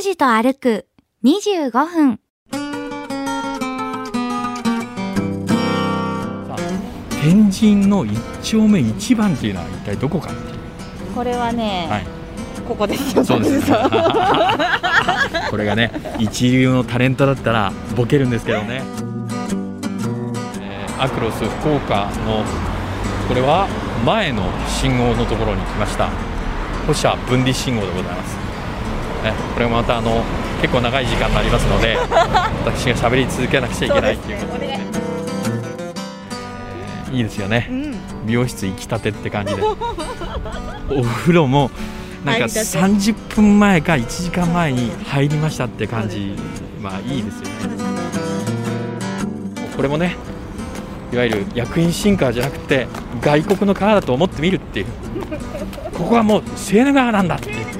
拓司と歩く25分。天神の一丁目一番っていうのは一体どこかっていう。これはね、はい。ここですよ。そうです これがね一流のタレントだったらボケるんですけどね、えーアクロス福岡のこれは前の信号のところに来ました。歩車分離信号でございます、ね、これもまたあの結構長い時間になりますので 私が喋り続けなくちゃいけないっていうことで。ねえーいいですよね。うん。美容室行きたてって感じで。お風呂もなんか入りたて。30分前か1時間前に入りましたって感じ。まあいいですよね。これもねいわゆる役員新川じゃなくて外国の川だと思ってみるっていう。ここはもうセーヌ川なんだっていう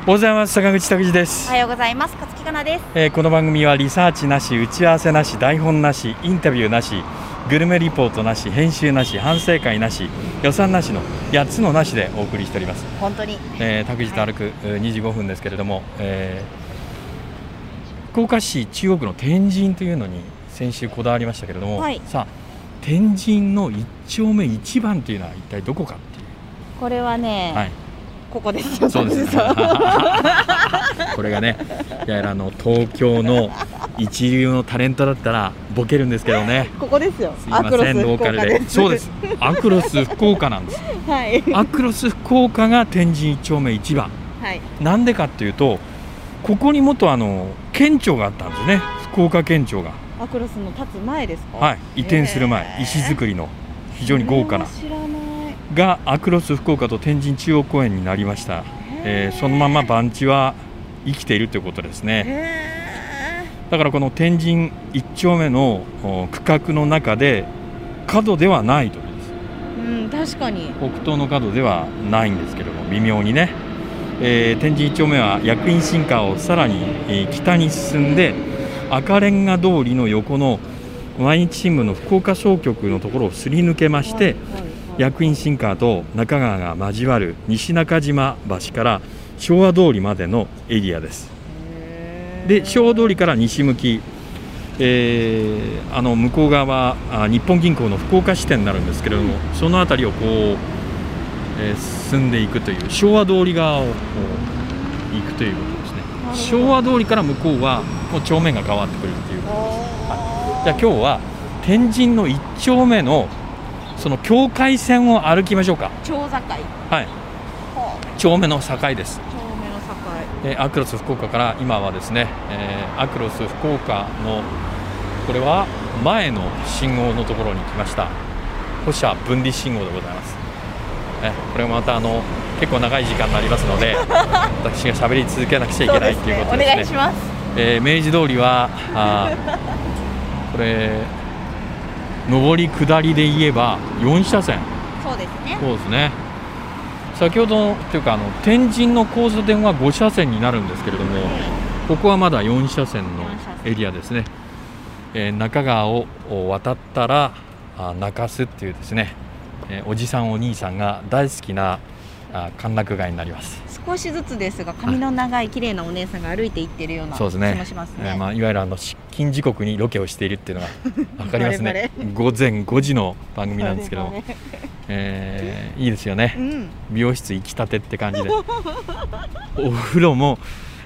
おはようございます坂口拓司ですおはようございます。勝木かなです。えーこの番組はリサーチなし打ち合わせなし台本なしインタビューなしグルメリポートなし編集なし反省会なし予算なしの8つのなしでお送りしております、本当に。えー、拓司と歩くえー25分ですけれども、えー福岡市中央区の天神というのに先週こだわりましたけれども、はいさあ天神の一丁目一番というのは一体どこかっていう、これはね、はい、ここですよ。そうです これがね、いわゆるあの東京の一流のタレントだったらボケるんですけどね。ここですよ。すいません、ローカルで。そうです。アクロス福岡なんです。はい。アクロス福岡が天神一丁目一番。はい。なんでかっていうと、ここに元あの県庁があったんですよね。福岡県庁が。アクロスの立つ前ですか？はい。移転する前、へー石造りの非常に豪華な知らない。がアクロス福岡と天神中央公園になりました。えーそのまま番地は生きているということですね。へだからこの天神一丁目のお区画の中で角ではないというですーうん、確かに。北東の角ではないんですけれども微妙にね、えー天神一丁目は薬院新川をさらに、えー北に進んで赤レンガ通りの横の毎日新聞の福岡総局のところをすり抜けまして、はいはい薬院新川と中川が交わる西中島橋から昭和通りまでのエリアです。で昭和通りから西向き、えーあの向こう側あ日本銀行の福岡支店になるんですけれども、その辺りをこう、えー進んでいくという昭和通り側をこう行くということですね。昭和通りから向こうはもう帳面が変わってくるっていうおじゃあ今日は天神の一丁目のその境界線を歩きましょうか。ー町境。はい。ほ丁目の境。ですう町目の境。えーアクロス福岡から今はですね、えーアクロス福岡のこれは前の信号のところに来ました。歩車分離信号でございます、ね、これもまたあの結構長い時間になりますので 私が喋り続けなくちゃいけないということおですね。願いします。えー明治通りはあー これ上り下りで言えば4車線。そうですね。そうですね。先ほどというかあの天神の交差点は5車線になるんですけれどもここはまだ4車線のエリアですね、えー中川を渡ったらあ中洲っていうですね、えーおじさんお兄さんが大好きなあ歓楽街になります少しずつですが髪の長い綺麗なお姉さんが歩いていってるような気そうですね。もしますね。えーまあ、いわゆるあの出勤時刻にロケをしているっていうのが 分かりますね。午前5時の番組なんですけども、えーいいですよね。うん。美容室行きたてって感じで。お風呂も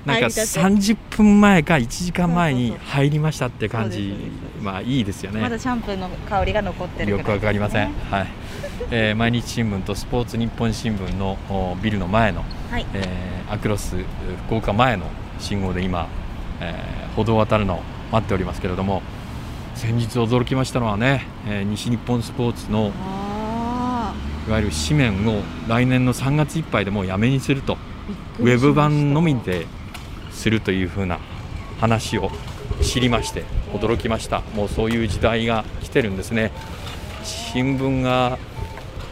なんか入りたて30分前か1時間前に入りましたって感じ。まあいいですよね。まだシャンプーの香りが残ってるよくわかりません、ねはい。えー毎日新聞とスポーツ日本新聞のおビルの前の、はい。えーアクロス福岡前の信号で今、えー歩道を渡るのを待っておりますけれども先日驚きましたのはね、えー西日本スポーツのあいわゆる紙面を来年の3月いっぱいでもうやめにすると。あ。ウェブ版のみでするというふうな話を知りまして驚きました。もうそういう時代が来てるんですね。新聞が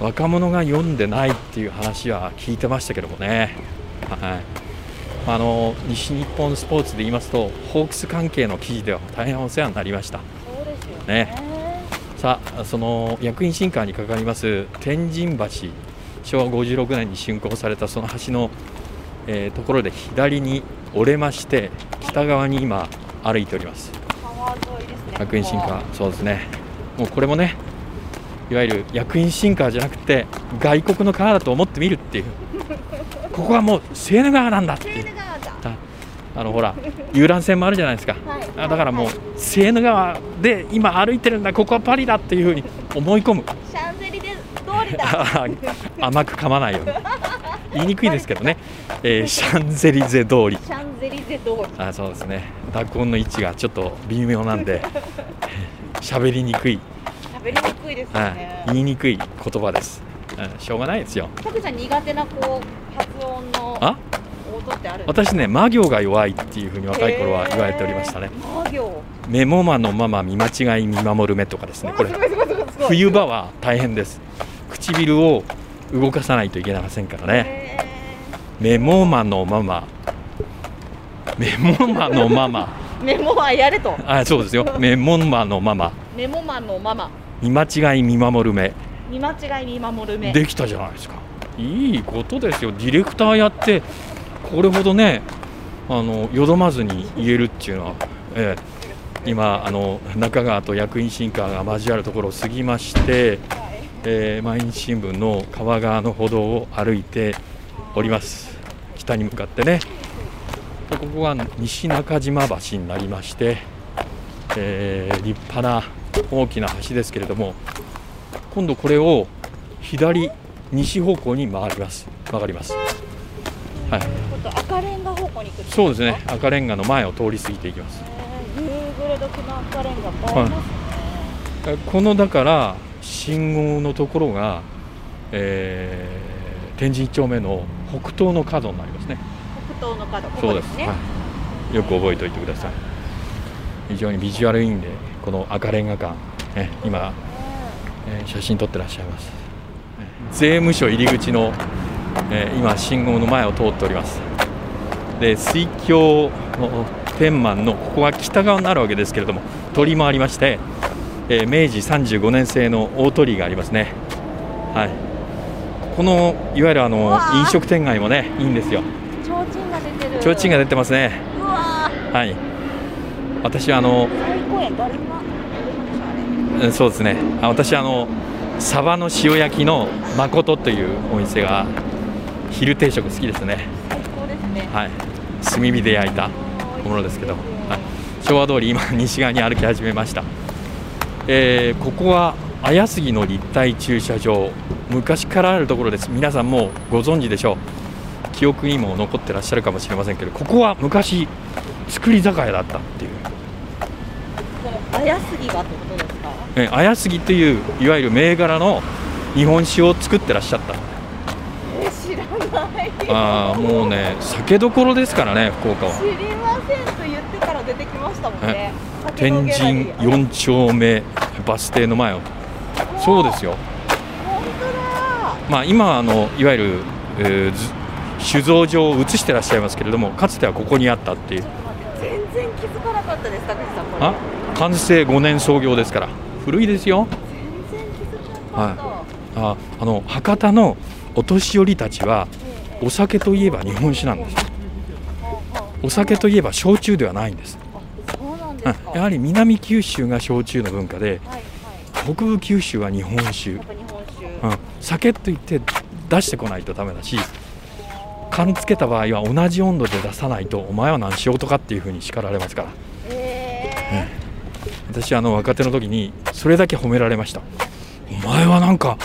若者が読んでないっていう話は聞いてましたけどもね、はい、あの西日本スポーツで言いますとホークス関係の記事では大変お世話になりました。そうですよね。さあその薬品新川にかかります天神橋昭和56年に竣工されたその橋の、えーところで左に折れまして北側に今歩いております。川沿いですね薬品新ここ。川そうですね。もうこれもねいわゆる薬品新川じゃなくて外国の川だと思ってみるっていう。ここはもうセーヌ川なんだっていう。あのほら遊覧船もあるじゃないですか。はい。あだからもうはいセーヌ川で今歩いてるんだここはパリだっていうふうに思い込む。シャンゼリゼ通りだ。甘く噛まないように言いにくいですけどね、えーシャンゼリゼ通り。シャンゼリゼ通り。あそうですね。濁音の位置がちょっと微妙なんで 喋りにくい、喋りにくいですよはい。ね言いにくい言葉です、うんしょうがないですよ。たくちゃん苦手なこう発音のあ？私ね魔行が弱いっていうふうに若い頃は言われておりましたね。メモマのママ見間違い見守る目とかですね。これ。冬場は大変です。唇を動かさないといけませんからね。へメモマのママ。メモマのママ。ーメモはやれと。あそうですよ。メモマのママ。メモマンのママ。見間違い見守る目。見間違い見守る目。できたじゃないですか。いいことですよ。ディレクターやってこれほどねあのよどまずに言えるっていうのは、ええ。今あの中川と役員新川が交わるところを過ぎまして、えー毎日新聞の川側の歩道を歩いております北に向かってね。でここが西中島橋になりまして、えー立派な大きな橋ですけれども今度これを左西方向に回ります。曲がります？はい。赤レンガ方向にそうですね。赤レンガの前を通り過ぎていきます。夕暮れ時の赤レンガ映えますこのだから信号のところが、えー天神一丁目の北東の角になりますね。北東の角こそうです。こですね、はい、よく覚えておいてください。非常にビジュアルいいんでこの赤レンガ館、ね、今、えー写真撮ってらっしゃいます。えー税務署入り口の、えー今信号の前を通っております。で水郷の天満のここは北側になるわけですけれども鳥居もありまして、えー明治35年製の大鳥居がありますね。はいこのいわゆるあの飲食店街もねいいんですよ。提灯が出てる。提灯が出てますね。はい。私はあのうんそうですね。あ私あのサバの塩焼きの誠というお店が昼定食好きですね。最高ですね。はい。炭火で焼いたものですけど、はい、昭和通り今西側に歩き始めました、えーここは綾杉の立体駐車場。昔からあるところです。皆さんもうご存知でしょう。記憶にも残ってらっしゃるかもしれませんけどここは昔造り酒屋だったっていう。綾杉がってことですか？えー綾杉といういわゆる銘柄の日本酒を作ってらっしゃった。えー知らない。あーもうね酒どころですからね福岡は。知りませんと言ってから出てきましたもんね。天神ー4丁目バス停の前をそうですよ。本当だ。まあ今はあのいわゆる、えーず酒造場を移してらっしゃいますけれどもかつてはここにあったっていう。全然気づかなかったです高橋さんこれ。あ完成5年創業ですから。古いですよ。全然気づかなかった、ああの博多のお年寄りたちはええ。お酒といえば日本酒なんですお酒といえば焼酎ではないんです。あそうなんですやはり南九州が焼酎の文化ではいはい北部九州は日本酒。うん、酒と言って出してこないとダメだし缶つけた場合は同じ温度で出さないとお前は何しようとかっていうふうに叱られますから。え私あの若手の時にそれだけ褒められました。お前はなんか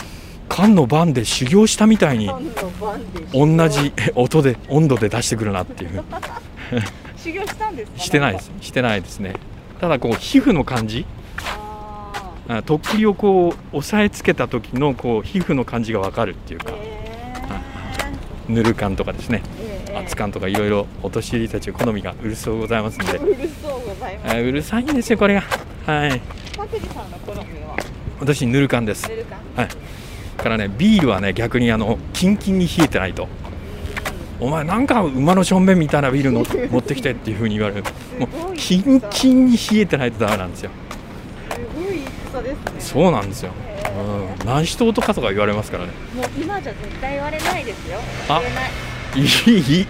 缶の番で修行したみたいに同じ音で温度で出してくるなっていう。修行したんですか？してないです。してないですね。ただこう皮膚の感じとっくりをこう押さえつけた時のこう皮膚の感じが分かるっていうか。ぬる感とかですね。熱燗とかいろいろお年寄りたち好みがうるそうございますんで、うるそうございます。えーうるさいんですよこれが。はい。拓司さんの好みは？私ぬる燗です。はい。からねビールはね逆にあのキンキンに冷えてないと。お前なんか馬のしょんべんみたいなビールの持ってきてっていう風に言われる。もうキンキンに冷えてないとダメなんですよ。すですね。そうなんですよ、うん、何人とかとか言われますからね。もう今じゃ絶対言われないですよ。あ言えない。いい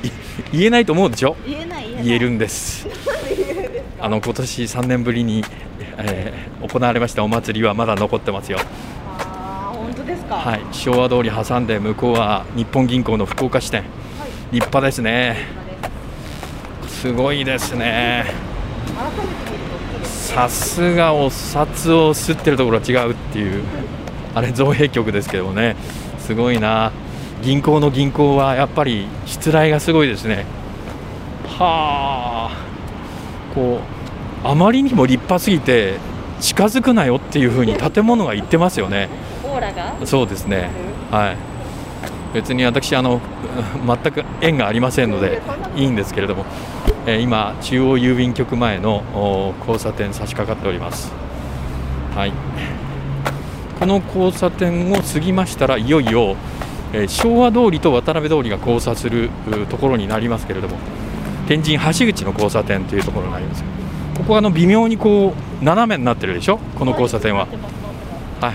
言えないと思うでしょ？言えない言えるんです。あの今年3年ぶりに、えー行われましたお祭りはまだ残ってますよ。ああ本当ですか。はい。昭和通り挟んで向こうは日本銀行の福岡支店。立派ですね。すごいですね。改めてさすがお札を吸ってるところは違うっていうあれ造幣局ですけどもね。すごいな。銀行の銀行はやっぱり失礼がすごいですね。はあ。こうあまりにも立派すぎて近づくなよっていうふうに建物が言ってますよね。オーラが？そうですね。はい。別に私あの 全く縁がありませんのでいいんですけれども、えー今中央郵便局前の交差点差し掛かっております。はい。この交差点を過ぎましたらいよいよ、えー昭和通りと渡辺通りが交差するところになりますけれども天神橋口の交差点というところになります。ここはあの微妙にこう斜めになってるでしょ？この交差点は。はい、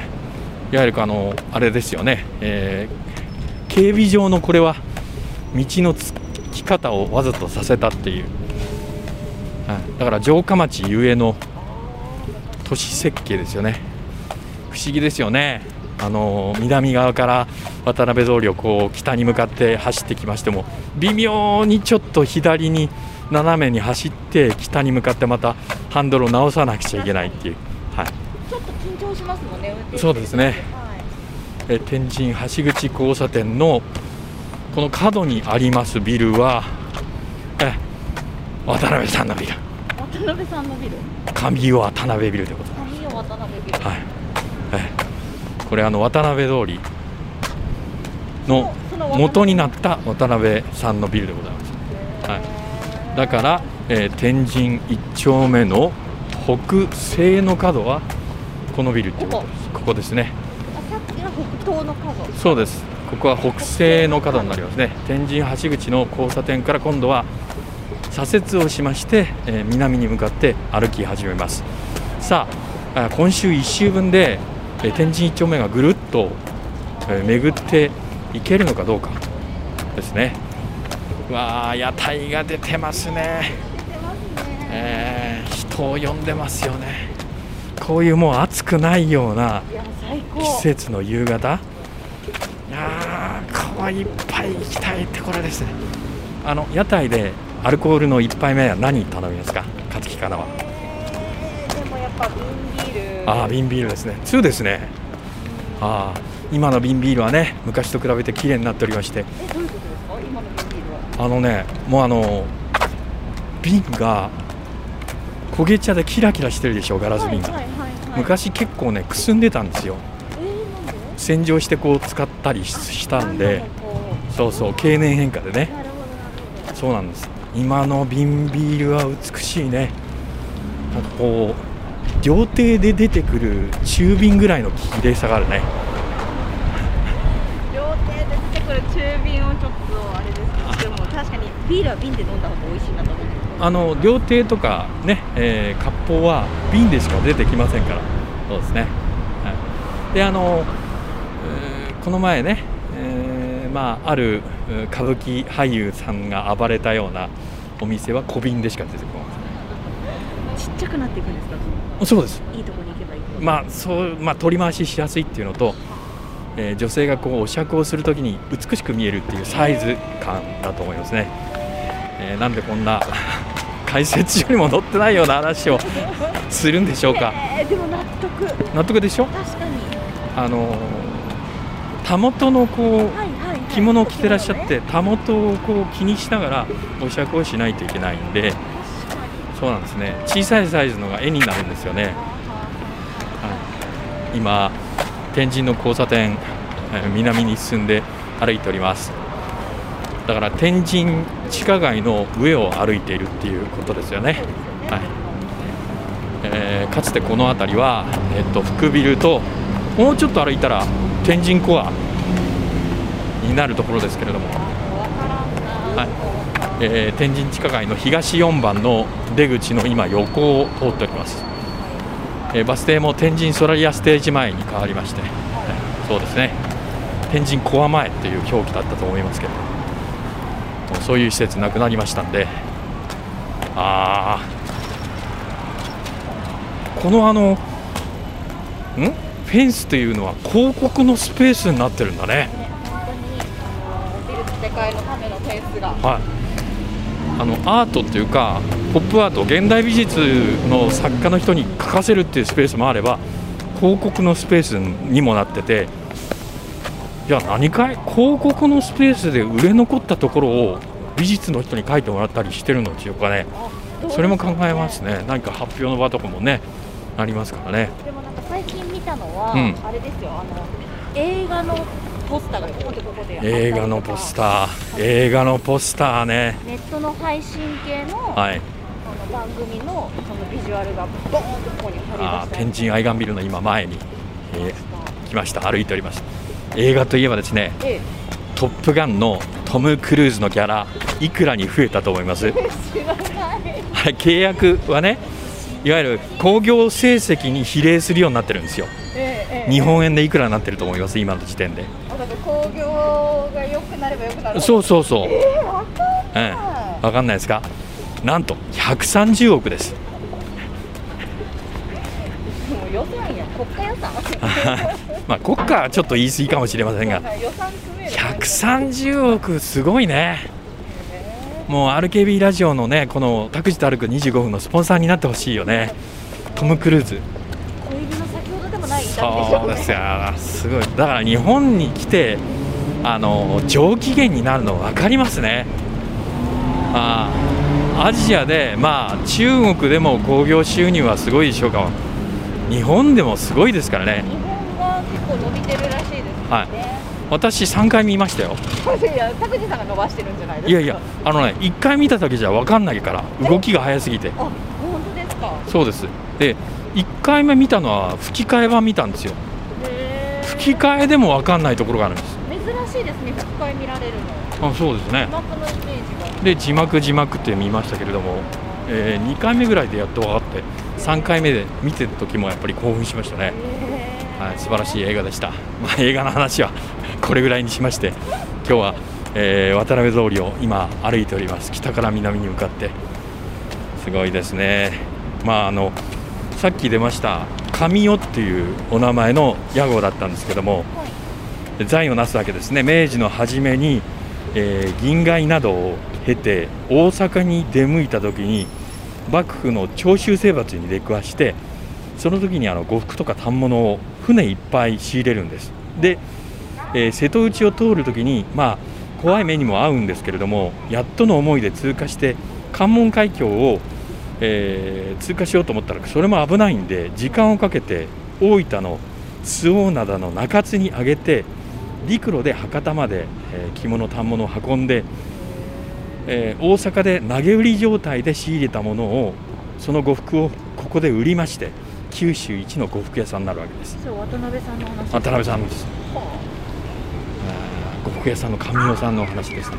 いわゆるあのあれですよね、えー警備上のこれは道のつき方をわざとさせたっていう、はい、だから城下町ゆえの都市設計ですよね。不思議ですよね。あの南側から渡辺通りをこう北に向かって走ってきましても微妙にちょっと左に斜めに走って北に向かってまたハンドルを直さなくちゃいけないっていう、はい、ちょっと緊張しますもんねそうですね。はい。えー天神橋口交差点のこの角にありますビルはえー渡辺さんのビル。渡辺さんのビル？上尾渡辺ビルでございま上尾渡辺ビル。す、はい。えーこれあの渡辺通りの元になった渡辺さんのビルでございます、はい、だから、えー天神1丁目の北西の角はこのビルっていうことです。ここですね。あさっきの北東の角。そうです。ここは北西の角になりますね。天神橋口の交差点から今度は左折をしまして、えー南に向かって歩き始めます。さあ、あ今週1週分で、えー天神1丁目がぐるっと、えー巡っていけるのかどうかですね。うわあ、屋台が出てますね。えー人を呼んでますよね。こういうもう暑くないような季節の夕方いやーここいっぱい行きたいってこれですねあの屋台でアルコールの一杯目は何頼みますか？勝木かなは。ああ瓶ビールですね。2ですね。ああ今の瓶ビールはね昔と比べて綺麗になっておりまして。あのねもうあの瓶が焦げ茶でキラキラしてるでしょガラス瓶が、はいはいはいはい。昔結構ねくすんでたんですよ。えー、で？洗浄してこう使ったりししたんで。そうそう経年変化でね。そうなんです今の瓶ビールは美しいね。なんかこう料亭で出てくる中瓶ぐらいの綺麗さがあるね。料亭で出てくる中瓶をちょっとあれですけどでも確かにビールは瓶で飲んだ方が美味しいなと思って。あの料亭とかね、えー、割烹は瓶でしか出てきませんから。そうですね、はい、であの、えーこの前ね、えーまあ、あるえー歌舞伎俳優さんが暴れたようなお店は小瓶でしか出てこない。ちっちゃくなっていくんですか？そうです。いいとこに行けばいい。まあそうまあ、取り回ししやすいっていうのと、えー女性がこうお酌をするときに美しく見えるっていうサイズ感だと思いますね、えーなんでこんな 解説書にも載ってないような話をするんでしょうか。えー、でも納得。確納得でしょ？かに。あのーたもとのこうはい、着物を着てらっしゃってたもとをこう気にしながらお酌をしないといけないんでそうなんですね小さいサイズのが絵になるんですよねはい、今、天神の交差点、えー南に進んで歩いております。だから天神地下街の上を歩いているっていうことですよね。はいえーかつてこの辺りは、えっと福ビルともうちょっと歩いたら天神コアになるところですけれども、はい。えー天神地下街の東4番の出口の今横を通っております、えーバス停も天神ソラリアステージ前に変わりまして、はい。そうですね。天神コア前っていう表記だったと思いますけども。そういう施設なくなりましたんで。あー。このあのん？フェンスというのは広告のスペースになってるんだね。がはい、あのアートっていうかポップアート現代美術の作家の人に書かせるっていうスペースもあれば広告のスペースにもなってていや何かい？広告のスペースで売れ残ったところを美術の人に書いてもらったりしてるのでしょうかねそれも考えますね。何か発表の場とかもねありますからね。でもなんか最近見たのは、うん。あれですよ。あの映画のポスターがここで。ここで映画のポスター。映画のポスターね。ネットの配信系の,、はい。あの番組のそのビジュアルがボーンとここに貼りあー出して天神愛玩ビルの今前に、えー来ました。歩いております映画といえばですねえ「トップガン」のトム・クルーズのギャラいくらに増えたと思います？え知らない。はい契約はねいわゆる興行成績に比例するようになってるんですよ。ええええ。日本円でいくらになってると思います？今の時点で工業が良くなれば良くなる。そううそうそう、ええわかんえない、え、わかんないですか？なんと130億です。もう予算や。国家予算。まあ国家はちょっと言い過ぎかもしれませんが。予算組める130億すごいね。もう RKB ラジオのねこの「拓司と歩く25分」のスポンサーになってほしいよね。トム・クルーズそうですよ。すごいだから日本に来てあの上機嫌になるの分かりますね。ああアジアでまあ中国でも興行収入はすごいでしょうか。日本でもすごいですからね。日本が結構伸びてるらしいですね、はい。私3回見ましたよ。いや拓司さんが伸ばしてるんじゃないですか。いやいやあのね1回見ただけじゃ分かんないから動きが速すぎて。あ本当ですか？そうです。で1回目見たのは吹き替え版見たんですよ。吹き替えでも分かんないところがあるんです。珍しいですね吹き替え見られるの。あそうですね。字幕のイメージが。で字幕字幕って見ましたけれども、え2回目ぐらいでやっと分かって3回目で見てる時もやっぱり興奮しましたね、へはい、素晴らしい映画でした、まあ、映画の話は これぐらいにしまして今日は、えー渡辺通りを今歩いております。北から南に向かって。すごいですね。まああのさっき出ました神代っていうお名前の屋号だったんですけども、財をなすわけですね。明治の初めに、えー銀海などを経て大阪に出向いた時に幕府の長州征伐に出くわしてその時にあの呉服とか反物を船いっぱい仕入れるんです。で、えー瀬戸内を通る時にまあ怖い目にも遭うんですけれどもやっとの思いで通過して関門海峡を、えー通過しようと思ったらそれも危ないんで時間をかけて大分の周防灘の中津に上げて陸路で博多まで、えー着物反物を運んで、えー大阪で投げ売り状態で仕入れたものをその呉服をここで売りまして九州一の呉服屋さんになるわけです。渡辺さんの話。渡辺さんです呉服屋さんの神代さんのお話ですね。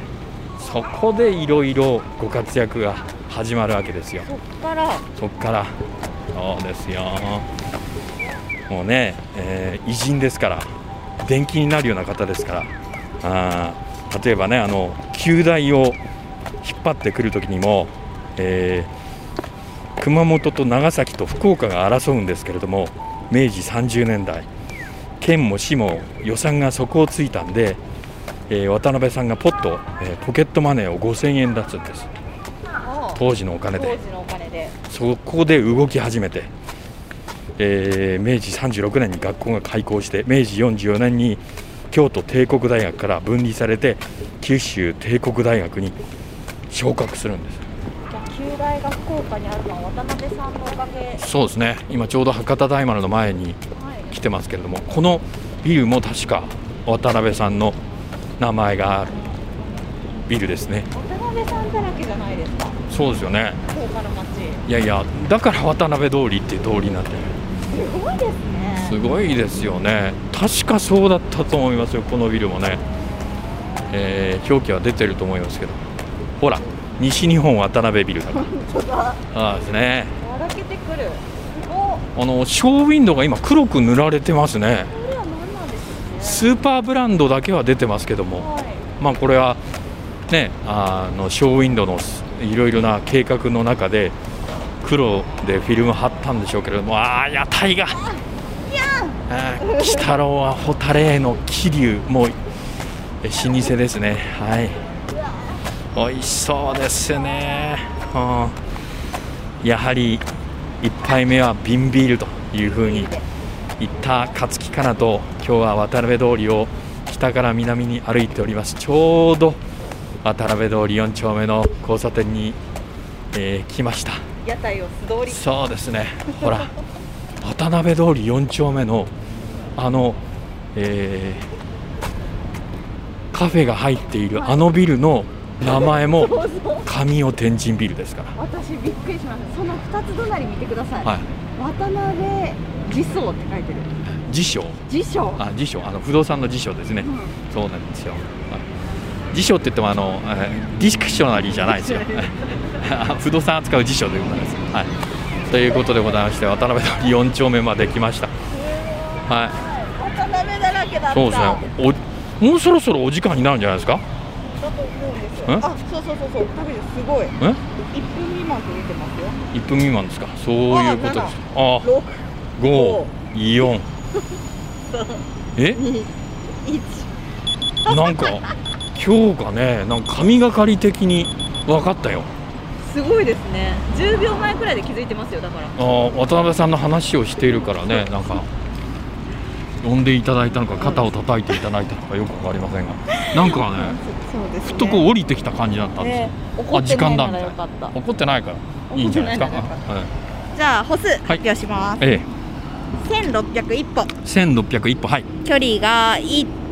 そこでいろいろご活躍が始まるわけですよ。そっから。そっから。そうですよ。もうね、えー偉人ですから。伝記になるような方ですから。あー。例えばねあの旧大を引っ張ってくる時にも、えー熊本と長崎と福岡が争うんですけれども明治30年代県も市も予算が底をついたんで、えー渡辺さんがポッと、えーポケットマネーを5000円出すんです当時のお金で。そこで動き始めて、えー明治36年に学校が開校して明治44年に京都帝国大学から分離されて九州帝国大学に昇格するんです。旧大が福岡にあるのは渡辺さんのおかげ。そうですね。今ちょうど博多大丸の前にはい。来てますけれどもこのビルも確か渡辺さんの名前があるビルですね。渡辺さんだらけじゃないですか。そうですよね。福岡の街。いやいやだから渡辺通りっていう通りになってるすごいですね。すごいですよね。確かそうだったと思いますよこのビルもね、えー表記は出てると思いますけど。ほら西日本渡辺ビルだから。本当だ。ああですね。笑けてくる。あのショーウィンドウが今黒く塗られてますね。ね。スーパーブランドだけは出てますけども。はい。まあこれはねあのショーウィンドウのいろいろな計画の中で黒でフィルム貼ったんでしょうけれどもああ屋台が。鬼太郎は蛍の桐生もう老舗ですね。はい。美味しそうですね、うん、やはり1杯目は瓶ビールというふうに言った勝木かなと今日は渡辺通りを北から南に歩いております。ちょうど渡辺通り4丁目の交差点に、えー来ました。屋台を素通り。そうですね。ほら渡辺通り4丁目のあの、えーカフェが入っているあのビルの名前も 神尾天神ビルですから。私びっくりしましたその二つ隣見てください、はい。渡辺辞書って書いてる。辞書辞書あ辞書あの不動産の辞書ですね、うん。そうなんですよ。はい辞書って言ってもあの、えーディクショナリーじゃないですよ。不動産扱う辞書でございます。はい。ということでございまして渡辺通り4丁目まで来ました。は渡辺だらけだったい。そうですね。おもうそろそろお時間になるんじゃないですか？だと思うんですよえ？あそうそうそうそう田口すごいえ？1分未満って出てますよ1分未満ですか？そういうことです。あ、6 5、4。え？2 1なんか 今日がね、なんか神がかり的に分かったよ。すごいですね。10秒前くらいで気づいてますよだから。あー渡辺さんの話をしているからね、なんか呼んでいただいたのか、肩を叩いていただいたのかよくわかりませんが、なんかね、ね。ふっとこう降りてきた感じだったんですよ。ね怒ってないならよかった。怒ってないから。いいんじゃないですか？はいじゃあ歩数発表します、え1601歩。え、1601歩、はい、距離が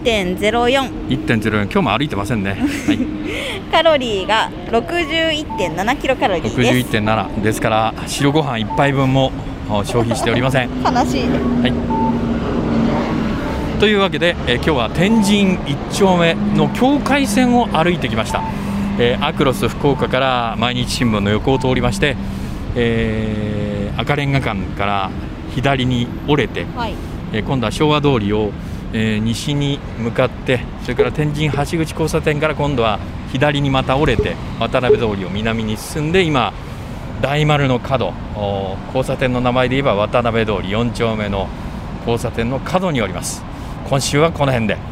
1.04 1.04、今日も歩いてませんね。はい、カロリーが61.7キロカロリーです。61.7ですから白ご飯1杯分もあ消費しておりません。悲しい。というわけで、えー今日は天神一丁目の境界線を歩いてきました、えーアクロス福岡から毎日新聞の横を通りまして、えー赤レンガ館から左に折れて、はい。えー今度は昭和通りを、えー西に向かってそれから天神橋口交差点から今度は左にまた折れて渡辺通りを南に進んで今大丸の角交差点の名前で言えば渡辺通り4丁目の交差点の角におります。今週はこの辺で。